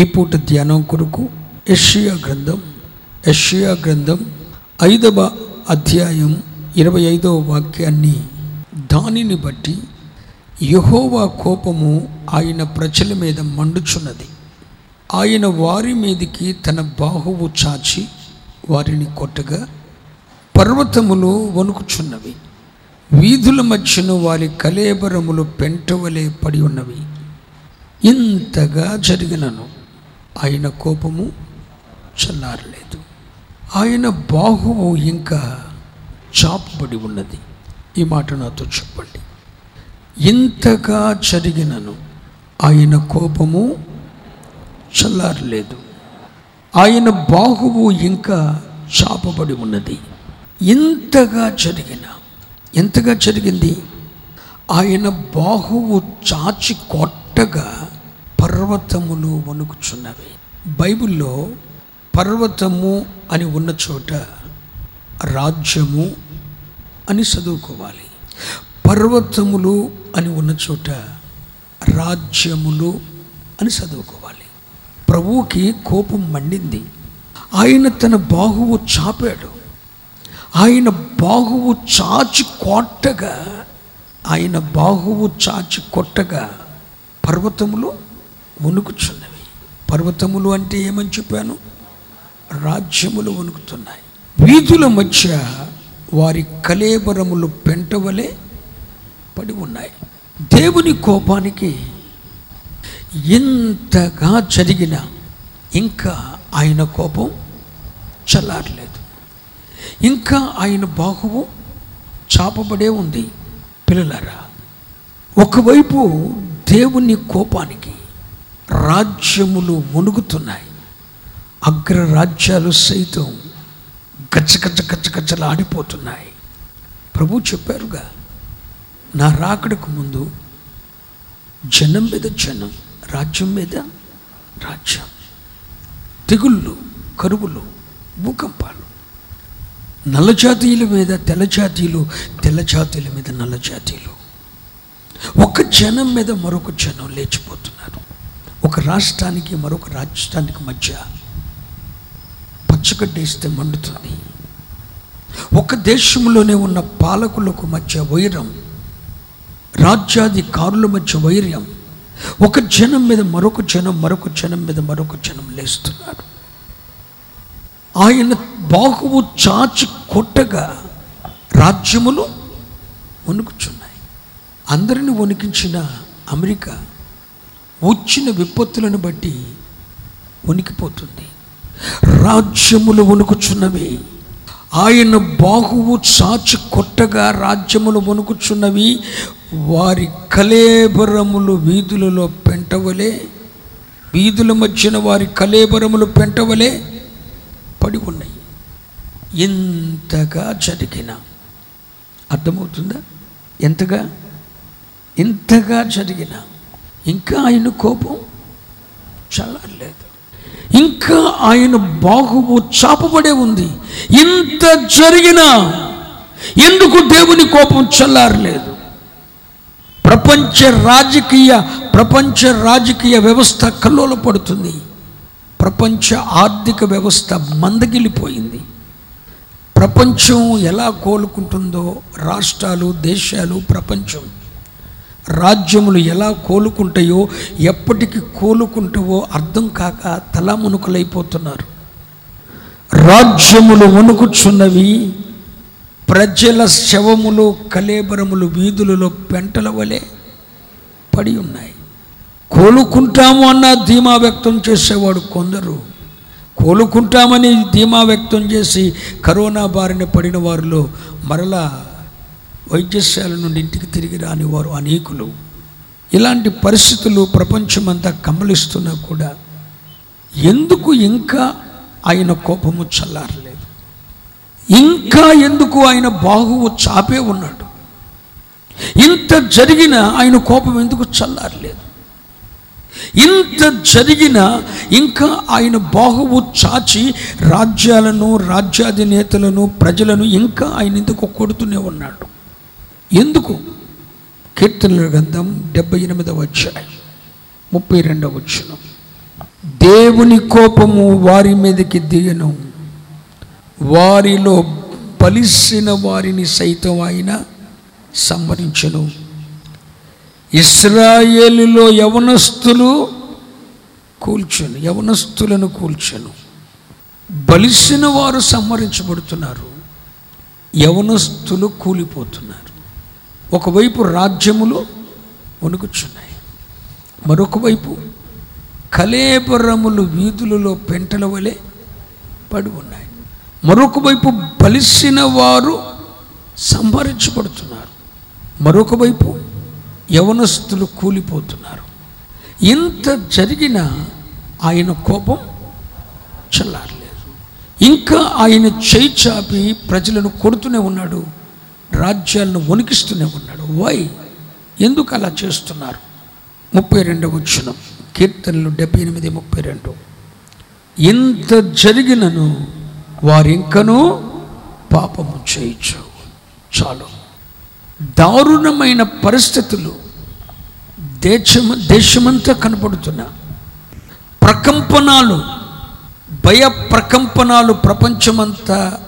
ఈ పూట ధ్యానం కొరకు యషియా గ్రంథం యషియా గ్రంథం ఐదవ అధ్యాయం ఇరవై ఐదవ వాక్యాన్ని దానిని బట్టి యహోవా కోపము ఆయన ప్రజల మీద మండుచున్నది. ఆయన వారి మీదికి తన బాహువు చాచి వారిని కొట్టగా పర్వతములు వణుకుచున్నవి. వీధుల మధ్యను వారి కలేబరములు పెంటవలే పడి ఉన్నవి. ఇంతగా జరిగినను. ఆయన కోపము చల్లారలేదు. ఆయన బాహువు ఇంకా చాపబడి ఉన్నది. ఈ మాట నాతో చెప్పండి. ఇంతగా జరిగినను ఆయన కోపము చల్లారలేదు. ఆయన బాహువు ఇంకా చాపబడి ఉన్నది. ఇంతగా జరిగిన ఎంతగా జరిగింది? ఆయన బాహువు చాచి కొట్టగా పర్వతములు వణుకుచున్నవి. బైబిల్లో పర్వతము అని ఉన్న చోట రాజ్యము అని చదువుకోవాలి. పర్వతములు అని ఉన్న చోట రాజ్యములు అని చదువుకోవాలి. ప్రభువుకి కోపం మండింది. ఆయన తన బాహువు చాపాడు. ఆయన బాహువు చాచి కొట్టగా ఆయన బాహువు చాచి కొట్టగా పర్వతములు వణుకుచున్నవి పర్వతములు అంటే ఏమని చెప్పాను? రాజ్యములు వణుకుతున్నాయి వీధుల మధ్య వారి కలేబరములు పెంటవలే పడి ఉన్నాయి. దేవుని కోపానికి ఎంతగా జరిగిన ఇంకా ఆయన కోపం చల్లారలేదు. ఇంకా ఆయన బాహువు చాపబడే ఉంది. పిల్లలారా ఒకవైపు దేవుని కోపానికి రాజ్యములు వణుకుతున్నాయి. అగ్రరాజ్యాలు సైతం గచ్చగచ్చ గచ్చగచ్చలు ఆడిపోతున్నాయి. ప్రభు చెప్పారుగా నా రాకడకు ముందు జనం మీద జనం రాజ్యం మీద రాజ్యం తెగుళ్ళు కరువులు భూకంపాలు నల్ల జాతీయుల మీద తెల్ల జాతీయులు తెల్ల మీద నల్ల జాతీయులు ఒక జనం మీద మరొక జనం లేచిపోతున్నారు. ఒక రాష్ట్రానికి మరొక రాష్ట్రానికి మధ్య పచ్చగడ్డేస్తే మండుతుంది. ఒక దేశంలోనే ఉన్న పాలకులకు మధ్య వైరం రాజ్యాధికారుల మధ్య వైర్యం ఒక జనం మీద మరొక జనం మరొక జనం మీద మరొక జనం లేస్తున్నారు. ఆయన బాహువు చాచి కొట్టగా రాజ్యములు వణుకుచున్నాయి. అందరిని వణికించిన అమెరికా వచ్చిన విపత్తులను బట్టి వణికిపోతుంది. రాజ్యములు వణుకుచున్నవి. ఆయన బాహువు చాచి కొట్టగా రాజ్యములు వణుకుచున్నవి. వారి కలేబరములు వీధులలో పెంటవలే. వీధుల మధ్యన వారి కలేబరములు పెంటవలే. పడి ఉన్నాయి. ఎంతగా జరిగిన అర్థమవుతుందా? ఎంతగా? ఎంతగా జరిగినా ఇంకా ఆయన కోపం చల్లలేదు ఇంకా ఆయన బాహువు చాపబడే ఉంది. ఇంత జరిగినా ఎందుకు దేవుని కోపం చల్లారలేదు? ప్రపంచ రాజకీయ ప్రపంచ రాజకీయ వ్యవస్థ కల్లోల పడుతుంది. ప్రపంచ ఆర్థిక వ్యవస్థ మందగిలిపోయింది. ప్రపంచం ఎలా కోలుకుంటుందో రాష్ట్రాలు దేశాలు ప్రపంచం రాజ్యములు ఎలా కోలుకుంటాయో ఎప్పటికి కోలుకుంటావో అర్థం కాక తలామునుకలైపోతున్నారు రాజ్యములు వణుకుచున్నవి ప్రజల శవములు కలేబరములు వీధులలో పెంటల వలె పడి ఉన్నాయి. కోలుకుంటాము అన్న ధీమా వ్యక్తం చేసేవాడు కొందరు. కోలుకుంటామని ధీమా వ్యక్తం చేసి కరోనా బారిన పడిన వారిలో మరలా వైద్యశాల నుండి ఇంటికి తిరిగి రాని వారు అనేకులు. ఇలాంటి పరిస్థితులు ప్రపంచమంతా కమలిస్తున్నా కూడా ఎందుకు ఇంకా ఆయన కోపము చల్లారలేదు? ఇంకా ఎందుకు ఆయన బాహువు చాపే ఉన్నాడు? ఇంత జరిగిన ఆయన కోపం ఎందుకు చల్లారలేదు? ఇంత జరిగిన ఇంకా ఆయన బాహువు చాచి రాజ్యాలను రాజ్యాధినేతలను ప్రజలను ఇంకా ఆయన ఎందుకు కొడుతూనే ఉన్నాడు? ఎందుకు? కీర్తనల గ్రంథం డెబ్బై ఎనిమిదవ అధ్యాయం ముప్పై రెండవ వచ్చిన దేవుని కోపము వారి మీదకి దిగను. వారిలో బలిసిన వారిని సైతం ఆయన సంవరించను ఇస్రాయేలులో యవనస్తులు కూల్చను యవనస్తులను కూల్చను. బలిసిన వారు సంహరించబడుతున్నారు. యవనస్తులు కూలిపోతున్నారు. ఒకవైపు రాజ్యములు వణుకుచున్నాయి మరొక వైపు కలేబరములు వీధులలో పెంటల వలె పడి ఉన్నాయి. మరొక వైపు బలిసిన వారు సంహరించబడుతున్నారు. మరొక వైపు యవనస్తులు కూలిపోతున్నారు. ఇంత జరిగిన ఆయన కోపం చల్లారలేదు. ఇంకా ఆయన చేయి చాపి ప్రజలను కొడుతూనే ఉన్నాడు. రాజ్యాలను వణికిస్తూనే ఉన్నాడు. వై? ఎందుకు అలా చేస్తున్నారు? ముప్పై రెండవ వచ్చిన కీర్తనలు డెబ్బై ఎనిమిది ముప్పై రెండు. ఇంత జరిగినను వారింకనూ పాపము చేయొచ్చు చాలు. దారుణమైన పరిస్థితులు దేశం దేశమంతా కనపడుతున్నా. ప్రకంపనాలు భయ ప్రకంపనాలు ప్రపంచమంతా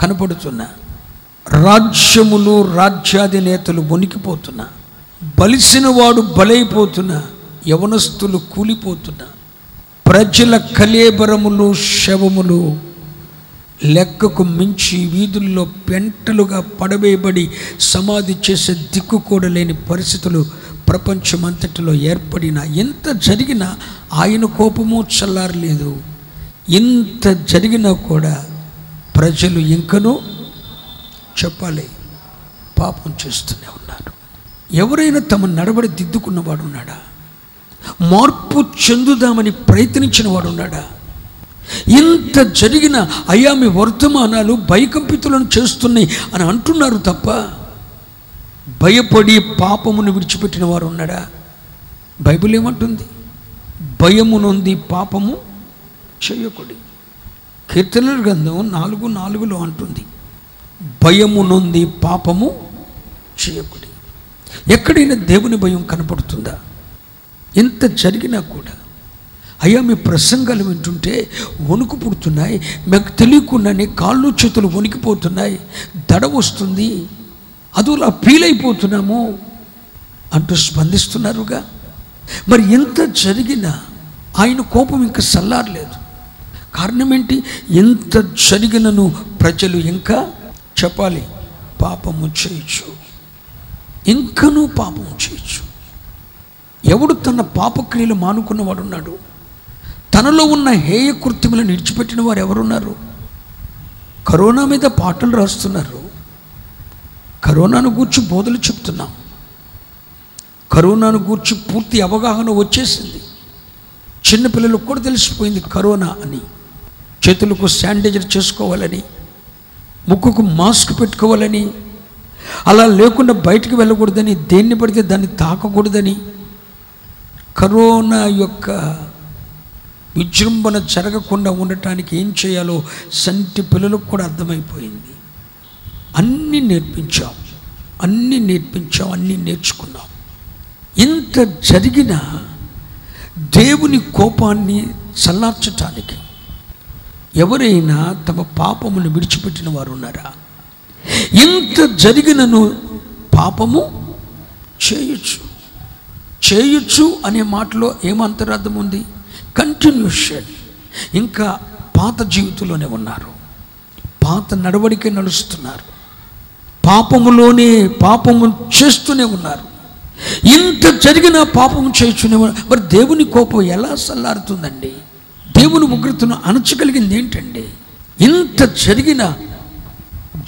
కనపడుతున్నా. రాజ్యములు రాజ్యాధినేతలు వణికిపోతున్నా. బలిసిన వాడు బలైపోతున్నా. యవనస్తులు కూలిపోతున్నా. ప్రజల కలేబరములు శవములు లెక్కకు మించి వీధుల్లో పెంటలుగా పడవేయబడి సమాధి చేసే దిక్కు కూడా లేని పరిస్థితులు ప్రపంచమంతటిలో ఏర్పడిన. ఎంత జరిగినా ఆయన కోపము చల్లారలేదు. ఇంత జరిగినా కూడా ప్రజలు ఇంకనూ చెప్పాలి. పాపం చేస్తూనే ఉన్నారు ఎవరైనా తమ నడబడి దిద్దుకున్నవాడు ఉన్నాడా? మార్పు చెందుదామని ప్రయత్నించిన వాడు ఉన్నాడా? ఇంత జరిగిన అయ్యా మీ వర్తమానాలు భయకంపితులను చేస్తున్నాయి అని అంటున్నారు తప్ప భయపడి పాపమును విడిచిపెట్టిన వారు ఉన్నాడా? బైబిల్ ఏమంటుంది? భయము నొంది పాపము చేయకూడదు. కీర్తనల గ్రంథం నాలుగు నాలుగులో అంటుంది భయము నుండి పాపము చేయకుడి. ఎక్కడైనా దేవుని భయం కనపడుతుందా? ఎంత జరిగినా కూడా. అయ్యా మీ ప్రసంగాలు వింటుంటే వణుకు పుడుతున్నాయి మీకు తెలియకుండానే కాళ్ళు చేతులు వణికిపోతున్నాయి దడ వస్తుంది అదోలా ఫీల్ అయిపోతున్నాము అంటూ స్పందిస్తున్నారుగా. మరి ఎంత జరిగినా ఆయన కోపం ఇంకా చల్లారలేదు కారణం ఏంటి? ఎంత జరిగినను ప్రజలు ఇంకా చెప్పాలి. పాపము చేయొచ్చు. ఇంకనూ పాపము చేయొచ్చు. ఎవడు తన పాపక్రియలు మానుకున్నవాడు ఉన్నాడు తనలో ఉన్న హేయ కృత్యములను విడిచిపెట్టిన వారు ఎవరున్నారు? కరోనా మీద పాటలు రాస్తున్నారు. కరోనాను గూర్చి బోధలు చెప్తున్నాం. కరోనాను గూర్చి పూర్తి అవగాహన వచ్చేసింది. చిన్నపిల్లలకు కూడా తెలిసిపోయింది కరోనా అని. చేతులకు శానిటైజర్ చేసుకోవాలని. ముక్కుకు మాస్క్ పెట్టుకోవాలని అలా లేకుండా బయటకు వెళ్ళకూడదని దేన్ని పడితే దాన్ని తాకకూడదని కరోనా యొక్క విజృంభణ జరగకుండా ఉండటానికి ఏం చేయాలో సంటి పిల్లలకు కూడా అర్థమైపోయింది. అన్నీ నేర్పించాం అన్నీ నేర్పించాం అన్నీ నేర్చుకున్నాం. ఇంత జరిగిన దేవుని కోపాన్ని చల్లార్చటానికి ఎవరైనా తమ పాపమును విడిచిపెట్టిన వారు ఉన్నారా? ఇంత జరిగినను పాపము చేయొచ్చు. చేయొచ్చు అనే మాటలో ఏమంతరార్థం ఉంది? కంటిన్యూషన్ ఇంకా పాత జీవితంలోనే ఉన్నారు. పాత నడవడికే నడుస్తున్నారు. పాపములోనే పాపము చేస్తూనే ఉన్నారు. ఇంత జరిగిన పాపం చేస్తూనే ఉన్నారు. మరి దేవుని కోపం ఎలా చల్లారుతుందండి దేవుని ఉగ్రతను అణచగలిగింది ఏంటండి ఇంత జరిగిన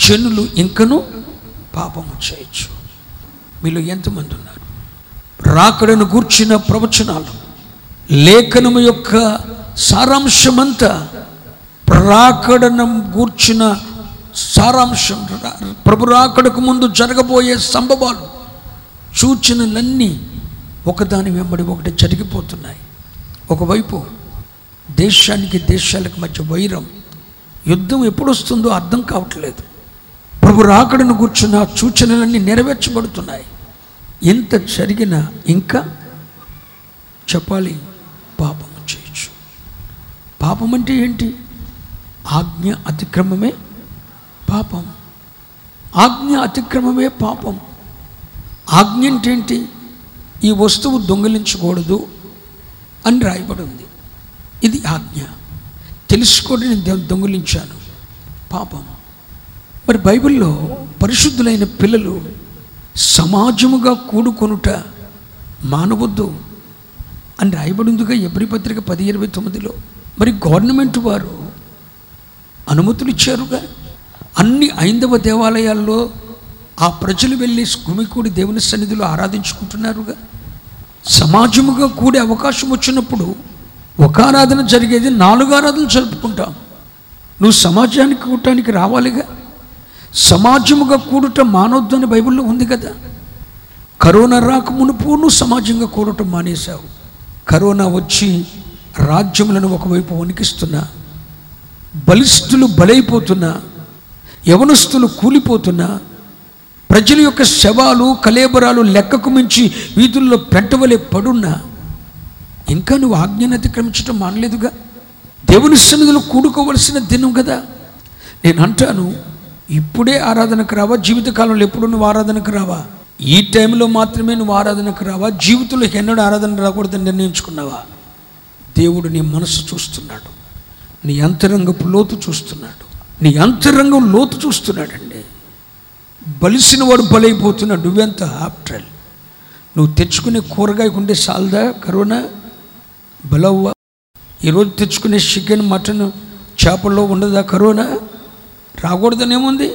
జనులు ఇంకనూ పాపము చేయొచ్చు. మీలో ఎంతమంది ఉన్నారు? రాకడను గూర్చిన ప్రవచనాలు లేఖనము యొక్క సారాంశమంతా రాకడనం గూర్చిన సారాంశం. రా- ప్రభు రాకడకు ముందు జరగబోయే సంభవాలు సూచనలన్నీ ఒకదాని వెంబడి ఒకటి జరిగిపోతున్నాయి. ఒకవైపు దేశానికి దేశాలకు మధ్య వైరం. యుద్ధం ఎప్పుడు వస్తుందో అర్థం కావట్లేదు. ప్రభు రాకడను కూర్చున్న సూచనలన్నీ నెరవేర్చబడుతున్నాయి. ఎంత జరిగినా ఇంకా చెప్పాలి పాపము చేయొచ్చు. పాపం అంటే ఏంటి? ఆజ్ఞ అతిక్రమమే పాపం. ఆజ్ఞ అతిక్రమమే పాపం. ఆజ్ఞ అంటే ఏంటి? ఈ వస్తువు దొంగిలించకూడదు అని రాయబడి ఉంది ఇది ఆజ్ఞ. తెలుసుకోండి నేను దొంగిలించాను. పాపం. మరి బైబిల్లో పరిశుద్ధులైన పిల్లలు సమాజముగా కూడుకొనుట మానవద్దు అని రాయబడిందిగా ఎబ్రి పత్రిక పది ఇరవై తొమ్మిదిలో. మరి గవర్నమెంట్ వారు అనుమతులు ఇచ్చారుగా అన్ని ఐందవ దేవాలయాల్లో ఆ ప్రజలు వెళ్ళి గుమికూడి దేవుని సన్నిధిలో ఆరాధించుకుంటున్నారుగా? సమాజముగా కూడే అవకాశం వచ్చినప్పుడు ఒక ఆరాధన జరిగేది నాలుగు ఆరాధనలు జరుపుకుంటాం. నువ్వు సమాజానికి కూడటానికి రావాలిగా. సమాజముగా కూడుట మానవద్దు అని బైబిల్లో ఉంది కదా. కరోనా రాక మునుపు నువ్వు సమాజంగా కూడటం మానేశావు. కరోనా వచ్చి రాజ్యములను ఒకవైపు వణికిస్తున్నా. బలిష్ఠులు బలైపోతున్నా. యవనస్తులు కూలిపోతున్నా. ప్రజల యొక్క శవాలు కలేబరాలు లెక్కకు మించి వీధుల్లో పెంటవలే పడున్నా. ఇంకా నువ్వు ఆజ్ఞను అతిక్రమించడం మానలేదుగా? దేవుని సన్నిధిలో కూడుకోవలసిన దినం కదా. నేను అంటాను ఇప్పుడే ఆరాధనకు రావా జీవితకాలంలో ఎప్పుడు నువ్వు ఆరాధనకు రావా? ఈ టైంలో మాత్రమే నువ్వు ఆరాధనకు రావా? జీవితంలో ఎన్నడూ ఆరాధన రాకూడదని నిర్ణయించుకున్నావా? దేవుడు నీ మనసు చూస్తున్నాడు. నీ అంతరంగపు లోతు చూస్తున్నాడు. నీ అంతరంగం లోతు చూస్తున్నాడండి. బలిసిన వాడు బలైపోతున్నాడు. నువ్వెంత ఆప్ట్రల్ నువ్వు తెచ్చుకునే కూరగాయకు ఉండే సాల్దా కరోనా? బలవ్వ. ఈరోజు తెచ్చుకునే చికెన్ మటన్ చేపల్లో ఉండదా కరోనా? రాకూడదనేముంది?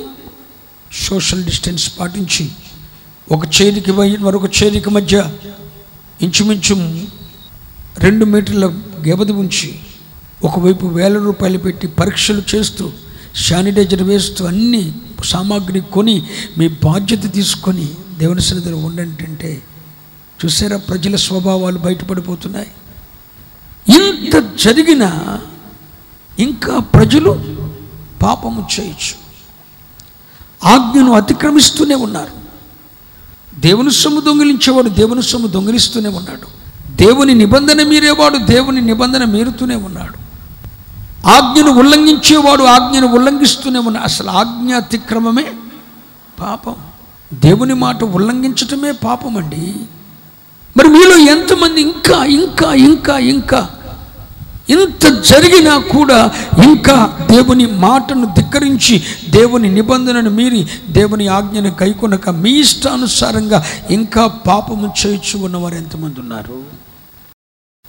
సోషల్ డిస్టెన్స్ పాటించి ఒక చేతికి మరొక చేతికి మధ్య ఇంచుమించు రెండు మీటర్ల గెబది ఉంచి ఒకవైపు వేల రూపాయలు పెట్టి పరీక్షలు చేస్తూ శానిటైజర్ వేస్తూ అన్ని సామాగ్రి కొని మీ బాధ్యత తీసుకొని దేవుని సన్నిధిలో ఉండండి చూసారా? ప్రజల స్వభావాలు బయటపడిపోతున్నాయి. ఎంత జరిగినా ఇంకా ప్రజలు పాపము చేయొచ్చు. ఆజ్ఞను అతిక్రమిస్తూనే ఉన్నారు. దేవుని సొమ్ము దొంగిలించేవాడు దేవుని సొమ్ము దొంగిలిస్తూనే ఉన్నాడు. దేవుని నిబంధన మీరేవాడు దేవుని నిబంధన మీరుతూనే ఉన్నాడు. ఆజ్ఞను ఉల్లంఘించేవాడు ఆజ్ఞను ఉల్లంఘిస్తూనే ఉన్నాడు అసలు ఆజ్ఞ అతిక్రమమే పాపం. దేవుని మాట ఉల్లంఘించటమే పాపం అండి మరి మీలో ఎంతమంది ఇంకా ఇంకా ఇంకా ఇంకా ఇంత జరిగినా కూడా ఇంకా దేవుని మాటను ధిక్కరించి దేవుని నిబంధనను మీరి దేవుని ఆజ్ఞను కైకొనక మీ ఇష్టానుసారంగా ఇంకా పాపము చేయించు ఉన్నవారు ఎంతమంది ఉన్నారు?